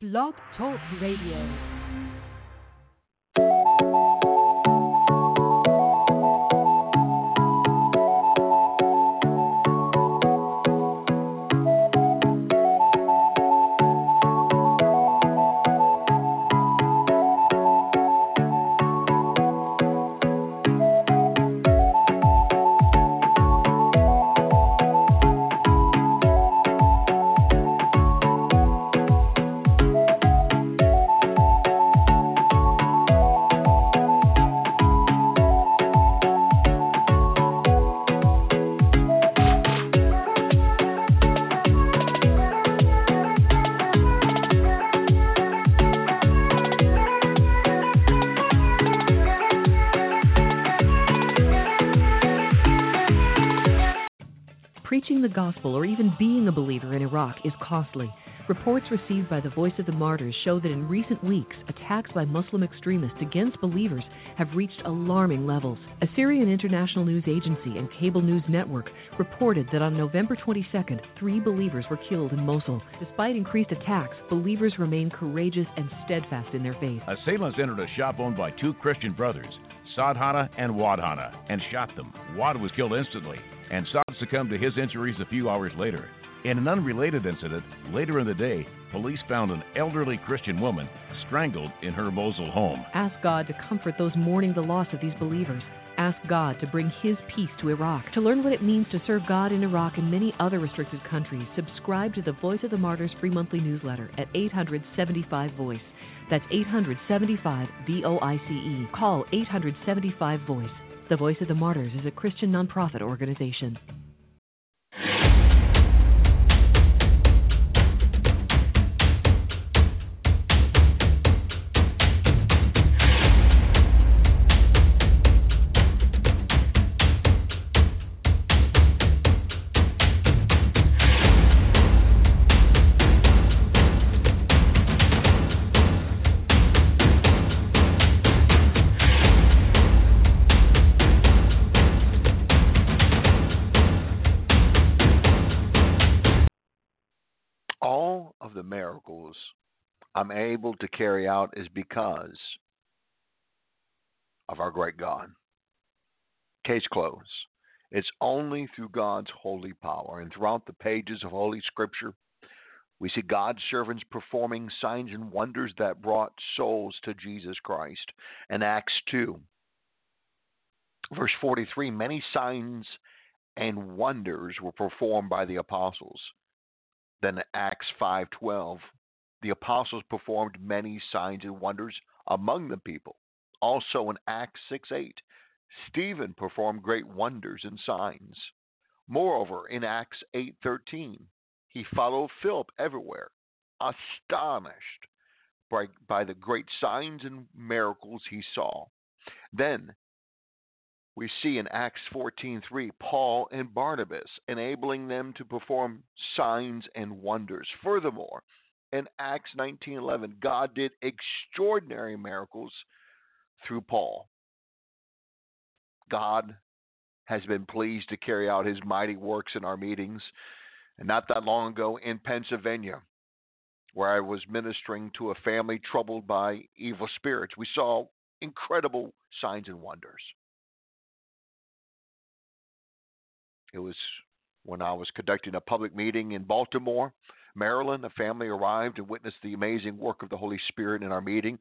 Blog Talk Radio. Is costly. Reports received by the Voice of the Martyrs show that in recent weeks, attacks by Muslim extremists against believers have reached alarming levels. Assyrian International News Agency and Cable News Network reported that on November 22nd, three believers were killed in Mosul. Despite increased attacks, believers remain courageous and steadfast in their faith. Assailants entered a shop owned by two Christian brothers, Sadhana and Wadhana, and shot them. Wad was killed instantly, and Sad succumbed to his injuries a few hours later. In an unrelated incident, later in the day, police found an elderly Christian woman strangled in her Mosul home. Ask God to comfort those mourning the loss of these believers. Ask God to bring His peace to Iraq. To learn what it means to serve God in Iraq and many other restricted countries, subscribe to the Voice of the Martyrs free monthly newsletter at 875 Voice. That's 875 V O I C E. Call 875 Voice. The Voice of the Martyrs is a Christian nonprofit organization. I'm able to carry out is because of our great God. Case closed. It's only through God's holy power. And throughout the pages of Holy Scripture, we see God's servants performing signs and wonders that brought souls to Jesus Christ. In Acts 2, verse 43, many signs and wonders were performed by the apostles. Then Acts 5:12, the apostles performed many signs and wonders among the people. Also in Acts 6 8, Stephen performed great wonders and signs. Moreover, in Acts 8:13, he followed Philip everywhere, astonished by, by the great signs and miracles he saw. Then we see in Acts 14:3 Paul and Barnabas enabling them to perform signs and wonders. Furthermore, in Acts 19:11, God did extraordinary miracles through Paul. God has been pleased to carry out his mighty works in our meetings. And not that long ago in Pennsylvania, where I was ministering to a family troubled by evil spirits, we saw incredible signs and wonders. It was when I was conducting a public meeting in Baltimore Maryland, a family arrived and witnessed the amazing work of the Holy Spirit in our meeting,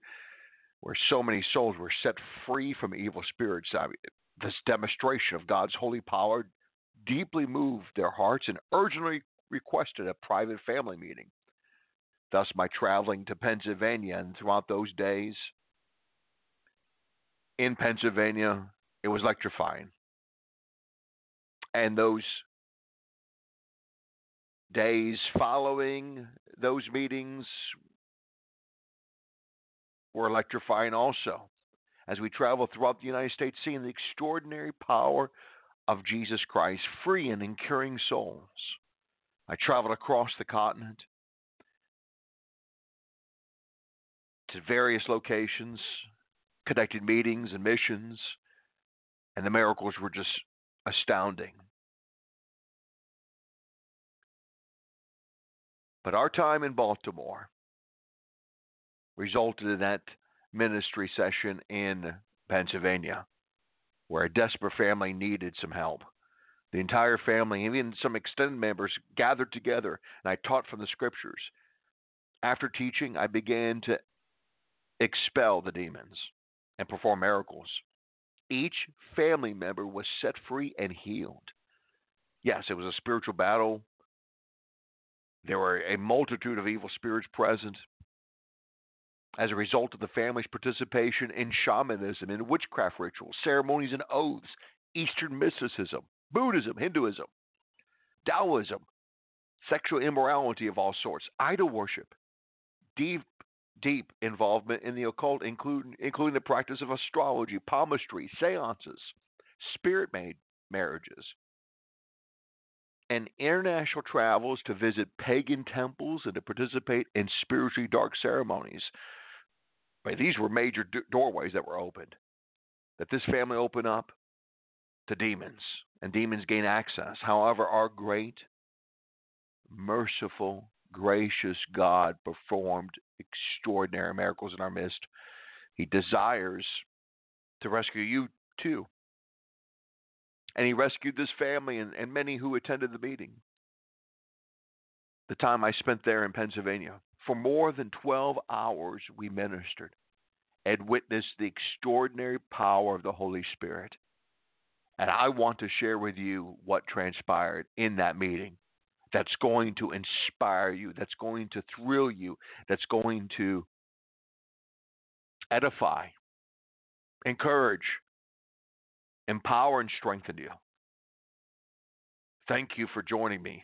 where so many souls were set free from evil spirits. I mean, this demonstration of God's holy power deeply moved their hearts and urgently requested a private family meeting. Thus, my traveling to Pennsylvania and throughout those days in Pennsylvania, it was electrifying. And those days following those meetings were electrifying also as we travel throughout the United States, seeing the extraordinary power of Jesus Christ, freeing and curing souls. I traveled across the continent to various locations, conducted meetings and missions, and the miracles were just astounding. But our time in Baltimore resulted in that ministry session in Pennsylvania, where a desperate family needed some help. The entire family, even some extended members, gathered together, and I taught from the scriptures. After teaching, I began to expel the demons and perform miracles. Each family member was set free and healed. Yes, it was a spiritual battle. There were a multitude of evil spirits present as a result of the family's participation in shamanism, in witchcraft rituals, ceremonies and oaths, Eastern mysticism, Buddhism, Hinduism, Taoism, sexual immorality of all sorts, idol worship, deep, deep involvement in the occult, including, including the practice of astrology, palmistry, seances, spirit made marriages, and international travels to visit pagan temples and to participate in spiritually dark ceremonies. These were major doorways that were opened. That this family opened up to demons, and demons gain access. However, our great, merciful, gracious God performed extraordinary miracles in our midst. He desires to rescue you too. And he rescued this family and, and many who attended the meeting. The time I spent there in Pennsylvania, for more than 12 hours, we ministered and witnessed the extraordinary power of the Holy Spirit. And I want to share with you what transpired in that meeting that's going to inspire you, that's going to thrill you, that's going to edify, encourage, empower, and strengthen you. Thank you for joining me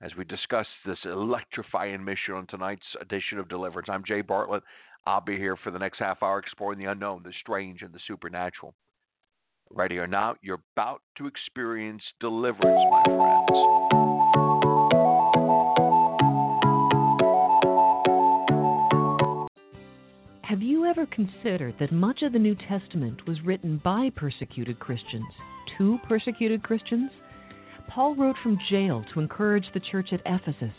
as we discuss this electrifying mission on tonight's edition of Deliverance. I'm Jay Bartlett. I'll be here for the next half hour exploring the unknown, the strange, and the supernatural. Ready or not, you're about to experience deliverance, my friends. Considered that much of the New Testament was written by persecuted Christians to persecuted Christians? Paul wrote from jail to encourage the church at Ephesus.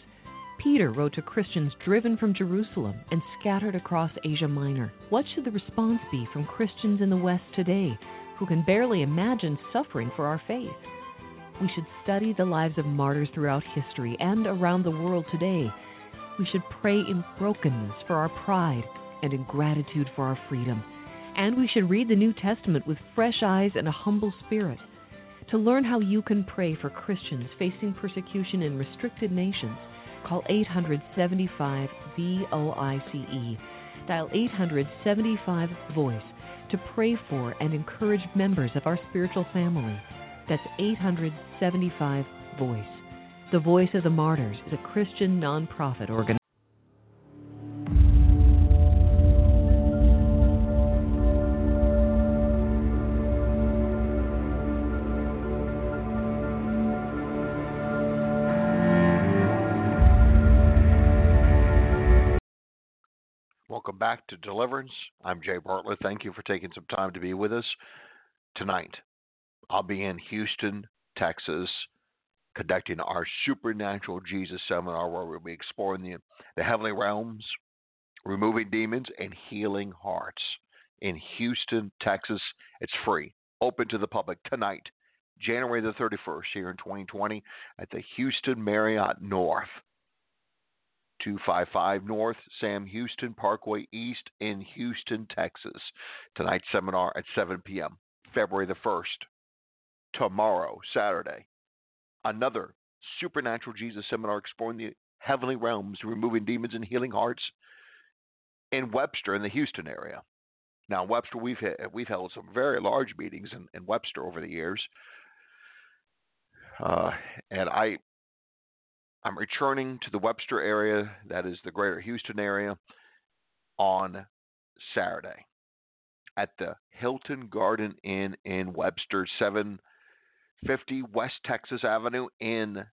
Peter wrote to Christians driven from Jerusalem and scattered across Asia Minor. What should the response be from Christians in the West today who can barely imagine suffering for our faith. We should study the lives of martyrs throughout history and around the world today. We should pray in brokenness for our pride and in gratitude for our freedom. And we should read the New Testament with fresh eyes and a humble spirit. To learn how you can pray for Christians facing persecution in restricted nations, call 875 VOICE. Dial 875 VOICE to pray for and encourage members of our spiritual family. That's 875 Voice. The Voice of the Martyrs is a Christian nonprofit organization. Back to Deliverance. I'm Jay Bartlett. Thank you for taking some time to be with us tonight. I'll be in Houston, Texas, conducting our Supernatural Jesus seminar where we'll be exploring the, the heavenly realms, removing demons, and healing hearts. In Houston, Texas, it's free, open to the public tonight, January the 31st, here in 2020, at the Houston Marriott North. 255 North Sam Houston Parkway East in Houston, Texas. Tonight's seminar at 7 p.m., February the 1st. Tomorrow, Saturday, another Supernatural Jesus seminar exploring the heavenly realms, removing demons and healing hearts in Webster in the Houston area. Now, Webster, we've we've held some very large meetings in, in Webster over the years, uh, and I I'm returning to the Webster area, that is the greater Houston area, on Saturday at the Hilton Garden Inn in Webster, 750 West Texas Avenue in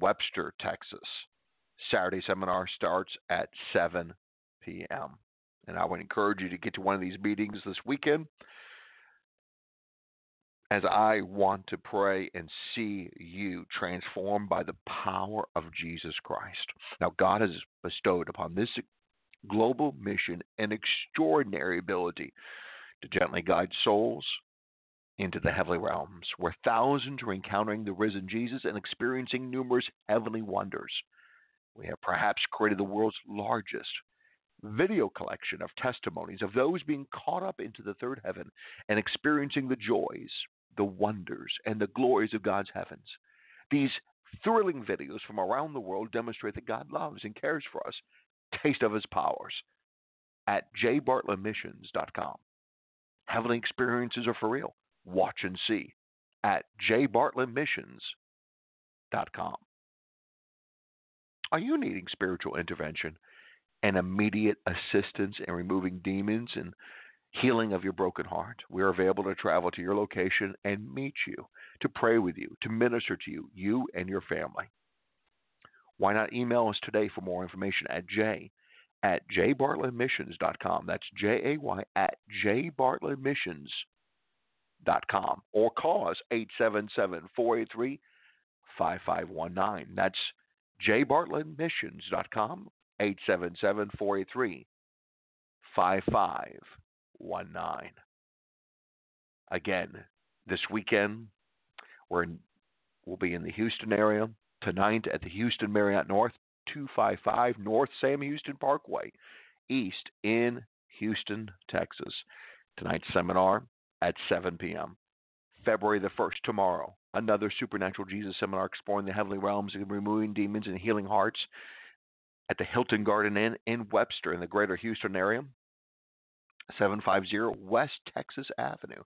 Webster, Texas. Saturday seminar starts at 7 p.m. And I would encourage you to get to one of these meetings this weekend as I want to pray and see you transformed by the power of Jesus Christ. Now, God has bestowed upon this global mission an extraordinary ability to gently guide souls into the heavenly realms, where thousands are encountering the risen Jesus and experiencing numerous heavenly wonders. We have perhaps created the world's largest video collection of testimonies of those being caught up into the third heaven and experiencing the joys, the wonders, and the glories of God's heavens. These thrilling videos from around the world demonstrate that God loves and cares for us. Taste of His powers at jbartlettmissions.com. Heavenly experiences are for real. Watch and see at jbartlettmissions.com. Are you needing spiritual intervention and immediate assistance in removing demons and healing of your broken heart? We are available to travel to your location and meet you, to pray with you, to minister to you, you and your family. Why not email us today for more information at j at jbartlettmissions.com. That's J A Y at jbartlettmissions.com. Or call us 877 483 5519. That's jbartlettmissions.com, 877 483 5519. Again, this weekend, we're in, we'll be in the Houston area. Tonight at the Houston Marriott North, 255 North Sam Houston Parkway, East in Houston, Texas. Tonight's seminar at 7 p.m. February the 1st, tomorrow, another Supernatural Jesus seminar exploring the heavenly realms and removing demons and healing hearts at the Hilton Garden Inn in Webster in the greater Houston area, 750 West Texas Avenue.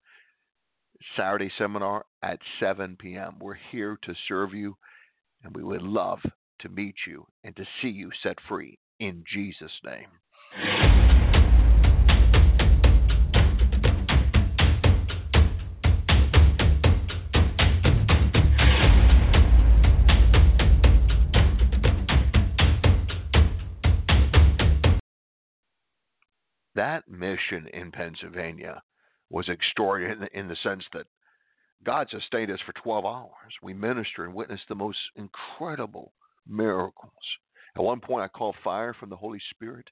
Saturday seminar at 7 p.m. We're here to serve you, and we would love to meet you and to see you set free in Jesus' name. That mission in Pennsylvania was extraordinary in the, sense that God sustained us for 12 hours. We ministered and witnessed the most incredible miracles. At one point, I called fire from the Holy Spirit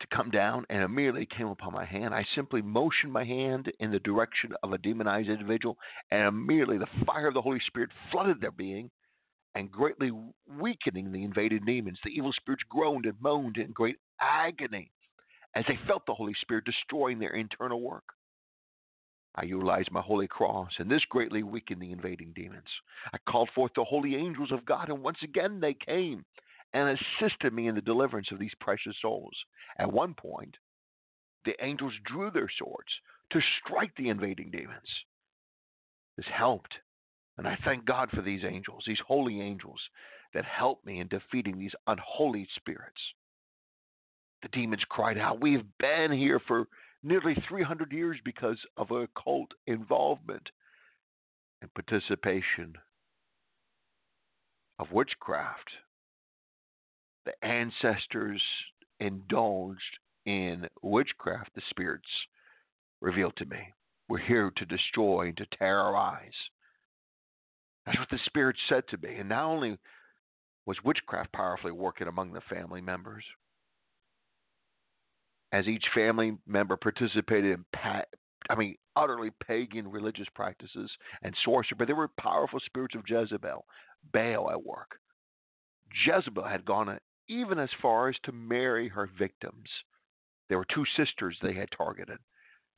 to come down, and immediately came upon my hand. I simply motioned my hand in the direction of a demonized individual, and immediately the fire of the Holy Spirit flooded their being and greatly weakening the invaded demons. The evil spirits groaned and moaned in great agony as they felt the Holy Spirit destroying their internal work. I utilized my holy cross, and this greatly weakened the invading demons. I called forth the holy angels of God, and once again they came and assisted me in the deliverance of these precious souls. At one point, the angels drew their swords to strike the invading demons. This helped, and I thank God for these angels, these holy angels that helped me in defeating these unholy spirits. The demons cried out, We have been here for nearly 300 years because of occult involvement and participation of witchcraft. The ancestors indulged in witchcraft, the spirits revealed to me. We're here to destroy and to terrorize. That's what the spirit said to me. And not only was witchcraft powerfully working among the family members, as each family member participated in, pa- I mean, utterly pagan religious practices and sorcery, but there were powerful spirits of Jezebel, Baal at work. Jezebel had gone even as far as to marry her victims. There were two sisters they had targeted.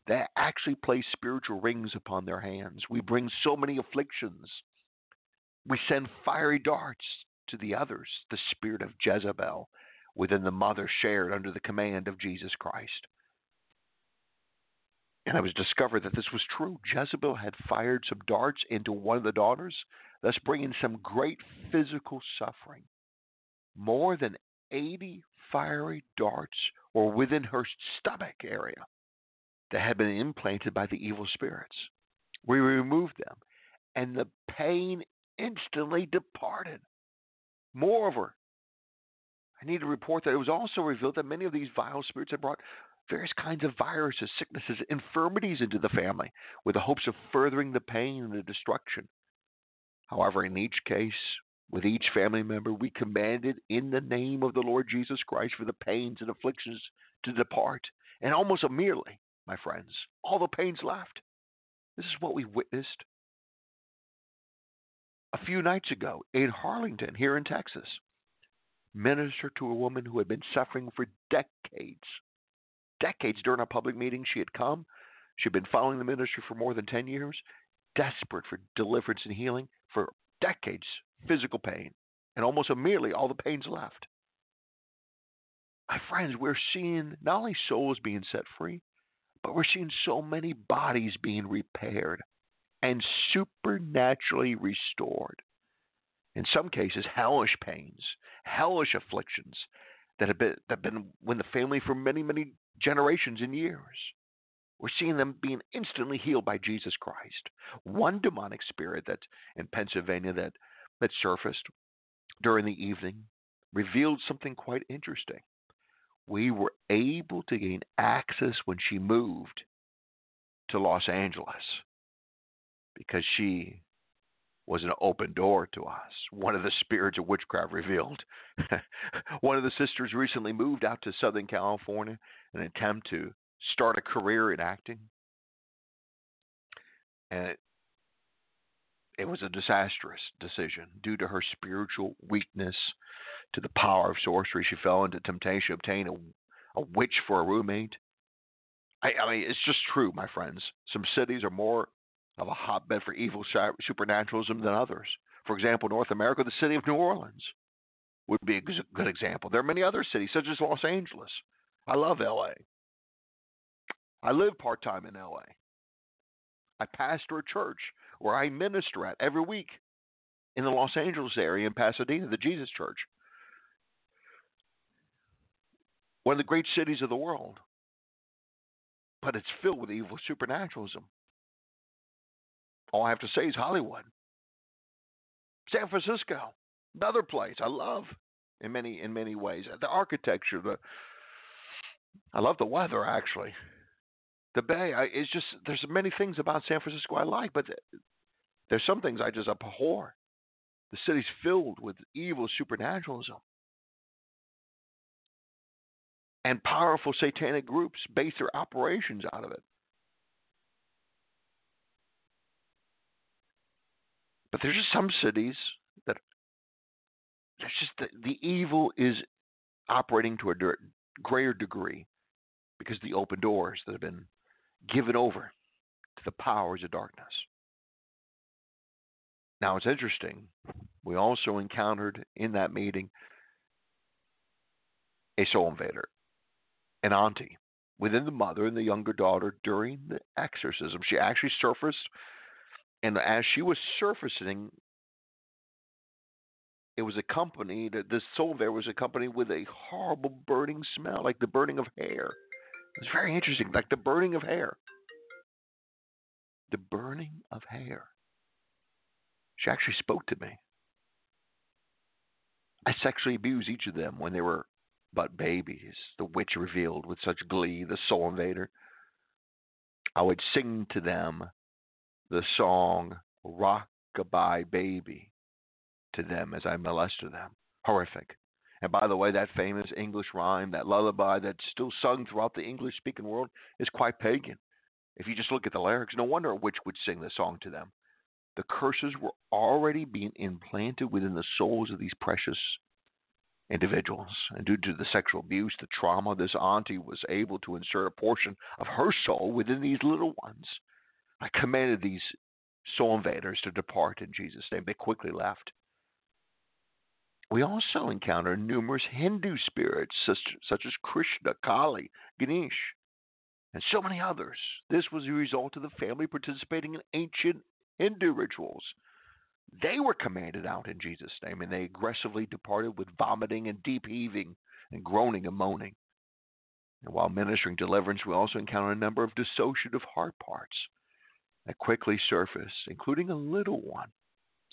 They actually placed spiritual rings upon their hands. We bring so many afflictions. We send fiery darts to the others, the spirit of Jezebel within the mother shared under the command of Jesus Christ. And it was discovered that this was true. Jezebel had fired some darts into one of the daughters, thus bringing some great physical suffering. More than 80 fiery darts were within her stomach area that had been implanted by the evil spirits. We removed them, and the pain instantly departed. Moreover, I need to report that it was also revealed that many of these vile spirits had brought various kinds of viruses, sicknesses, infirmities into the family with the hopes of furthering the pain and the destruction. However, in each case, with each family member, we commanded in the name of the Lord Jesus Christ for the pains and afflictions to depart. And almost immediately, my friends, all the pains left. This is what we witnessed a few nights ago in Harlingen, here in Texas. Minister to a woman who had been suffering for decades. Decades during a public meeting, she had come. She had been following the ministry for more than 10 years, desperate for deliverance and healing for decades, physical pain. And almost immediately, all the pains left. My friends, we're seeing not only souls being set free, but we're seeing so many bodies being repaired and supernaturally restored. In some cases, hellish pains, hellish afflictions that have been that have been with the family for many, many generations and years. We're seeing them being instantly healed by Jesus Christ. One demonic spirit that in Pennsylvania that that surfaced during the evening revealed something quite interesting we were able to gain access when she moved to Los Angeles because she was an open door to us. One of the spirits of witchcraft revealed. One of the sisters recently moved out to Southern California in an attempt to start a career in acting. And it, it was a disastrous decision due to her spiritual weakness to the power of sorcery. She fell into temptation to obtain a, a witch for a roommate. I, I mean, it's just true, my friends. Some cities are more of a hotbed for evil supernaturalism than others. For example, North America, the city of New Orleans would be a good example. There are many other cities, such as Los Angeles. I love LA. I live part time in LA. I pastor a church where I minister at every week in the Los Angeles area in Pasadena, the Jesus Church one of the great cities of the world. But it's filled with evil supernaturalism. All I have to say is Hollywood. San Francisco, another place I love in many in many ways. The architecture, the I love the weather actually. The Bay, I, it's just there's many things about San Francisco I like, but there's some things I just abhor. The city's filled with evil supernaturalism and powerful satanic groups base their operations out of it. But there's just some cities that there's just the, the evil is operating to a greater degree because the open doors that have been given over to the powers of darkness. Now it's interesting. We also encountered in that meeting a soul invader an auntie within the mother and the younger daughter during the exorcism. She actually surfaced, and as she was surfacing, it was accompanied, this soul there was accompanied with a horrible burning smell, like the burning of hair. It's very interesting, like the burning of hair. The burning of hair. She actually spoke to me. I sexually abused each of them when they were but babies, the witch revealed with such glee, the soul invader. I would sing to them the song Rockabye Baby to them as I molested them. Horrific. And by the way, that famous English rhyme, that lullaby that's still sung throughout the English speaking world, is quite pagan. If you just look at the lyrics, no wonder a witch would sing the song to them. The curses were already being implanted within the souls of these precious individuals. And due to the sexual abuse, the trauma, this auntie was able to insert a portion of her soul within these little ones. I commanded these soul invaders to depart in Jesus' name. They quickly left. We also encounter numerous Hindu spirits, such, such as Krishna, Kali, Ganesh, and so many others. This was a result of the family participating in ancient Hindu rituals they were commanded out in Jesus' name, and they aggressively departed with vomiting and deep heaving and groaning and moaning. And while ministering deliverance, we also encounter a number of dissociative heart parts that quickly surface, including a little one.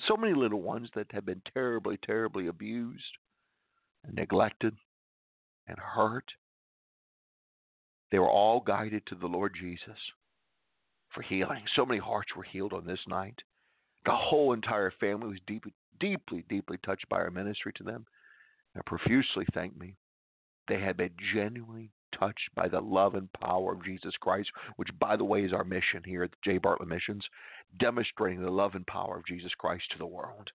So many little ones that have been terribly, terribly abused and neglected and hurt. They were all guided to the Lord Jesus for healing. So many hearts were healed on this night. The whole entire family was deep, deeply, deeply touched by our ministry to them and profusely thanked me. They had been genuinely touched by the love and power of Jesus Christ, which, by the way, is our mission here at the J. Bartlett Missions, demonstrating the love and power of Jesus Christ to the world.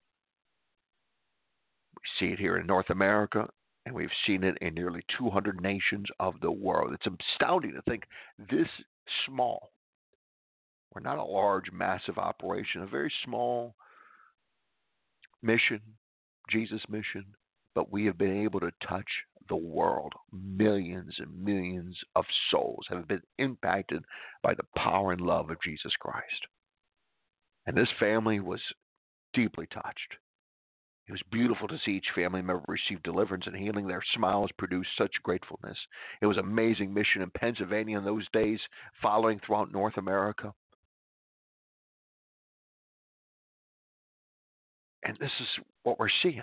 We see it here in North America, and we've seen it in nearly 200 nations of the world. It's astounding to think this small. We're not a large, massive operation, a very small mission, Jesus' mission, but we have been able to touch the world. Millions and millions of souls have been impacted by the power and love of Jesus Christ. And this family was deeply touched. It was beautiful to see each family member receive deliverance and healing. Their smiles produced such gratefulness. It was an amazing mission in Pennsylvania in those days, following throughout North America. And this is what we're seeing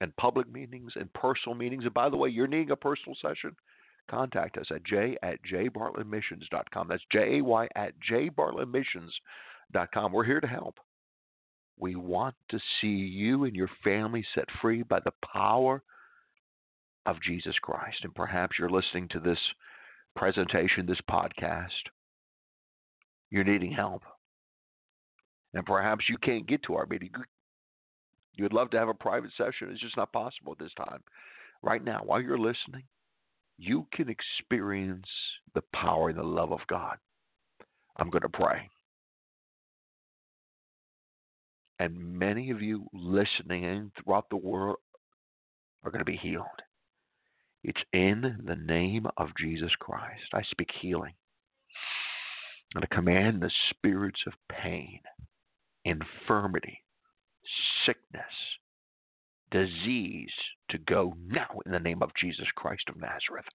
and public meetings and personal meetings. And by the way, you're needing a personal session, contact us at j at jbartlettmissions.com. That's J A Y at jbartlettmissions.com. We're here to help. We want to see you and your family set free by the power of Jesus Christ. And perhaps you're listening to this presentation, this podcast. You're needing help. And perhaps you can't get to our meeting. You'd love to have a private session. It's just not possible at this time. Right now, while you're listening, you can experience the power and the love of God. I'm going to pray. And many of you listening in throughout the world are going to be healed. It's in the name of Jesus Christ. I speak healing. And I command the spirits of pain, infirmity, sickness, disease to go now in the name of Jesus Christ of Nazareth.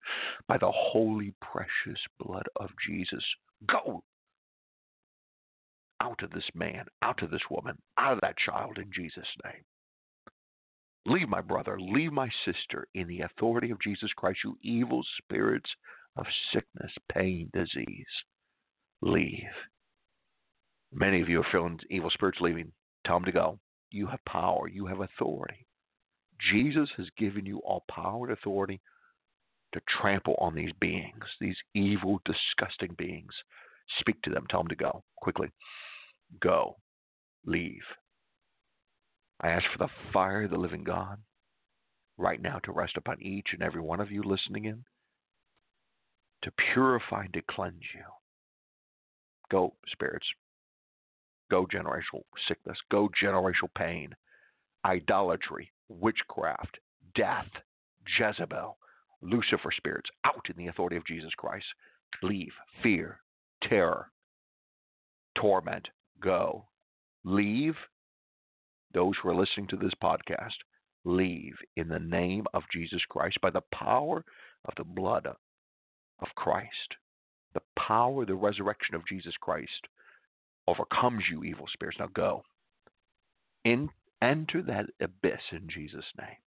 By the holy, precious blood of Jesus, go out of this man, out of this woman, out of that child in Jesus' name. Leave my brother, leave my sister in the authority of Jesus Christ, you evil spirits of sickness, pain, disease. Leave. Many of you are feeling evil spirits leaving. Tell them to go. You have power, you have authority. Jesus has given you all power and authority to trample on these beings, these evil, disgusting beings. Speak to them, tell them to go quickly. Go, leave. I ask for the fire of the living God right now to rest upon each and every one of you listening in, to purify and to cleanse you. Go, spirits, Go generational sickness. Go generational pain. Idolatry, witchcraft, death, Jezebel, Lucifer spirits out in the authority of Jesus Christ. Leave. Fear, terror, torment. Go. Leave. Those who are listening to this podcast, leave in the name of Jesus Christ by the power of the blood of Christ, the power, the resurrection of Jesus Christ overcomes you, evil spirits. Now go. In, enter that abyss in Jesus' name.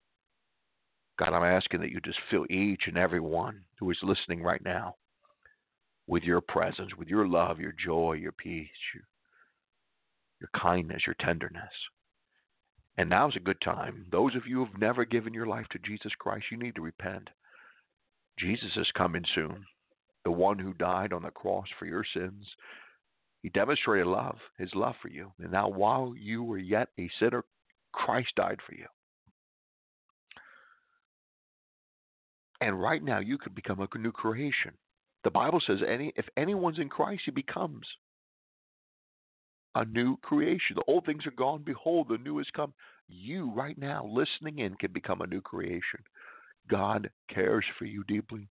God, I'm asking that you just fill each and every one who is listening right now with your presence, with your love, your joy, your peace, your, your kindness, your tenderness. And now's a good time. Those of you who've never given your life to Jesus Christ, you need to repent. Jesus is coming soon. The one who died on the cross for your sins he demonstrated love, his love for you. And now, while you were yet a sinner, Christ died for you. And right now, you could become a new creation. The Bible says, any if anyone's in Christ, he becomes a new creation. The old things are gone. Behold, the new has come. You, right now, listening in, can become a new creation. God cares for you deeply.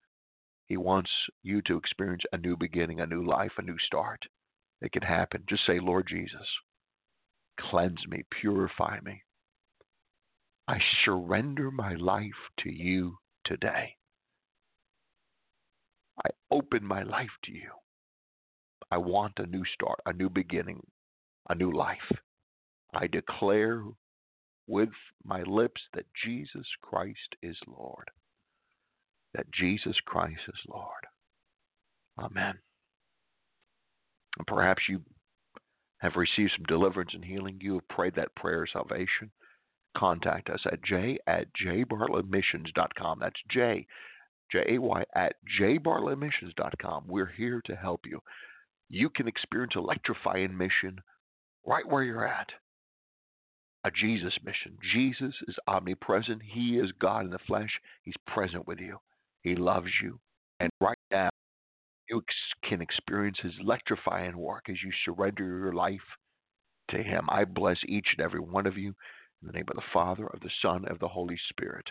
He wants you to experience a new beginning, a new life, a new start. It can happen. Just say, Lord Jesus, cleanse me, purify me. I surrender my life to you today. I open my life to you. I want a new start, a new beginning, a new life. I declare with my lips that Jesus Christ is Lord. That Jesus Christ is Lord. Amen. Perhaps you have received some deliverance and healing. You have prayed that prayer of salvation. contact us at j at jbartlettmissions.com. That's j, J-A-Y, at jbartlettmissions.com. We're here to help you. You can experience electrifying mission right where you're at. A Jesus mission. Jesus is omnipresent. He is God in the flesh. He's present with you. He loves you. And right now, you can experience His electrifying work as you surrender your life to Him. I bless each and every one of you in the name of the Father, of the Son, of the Holy Spirit.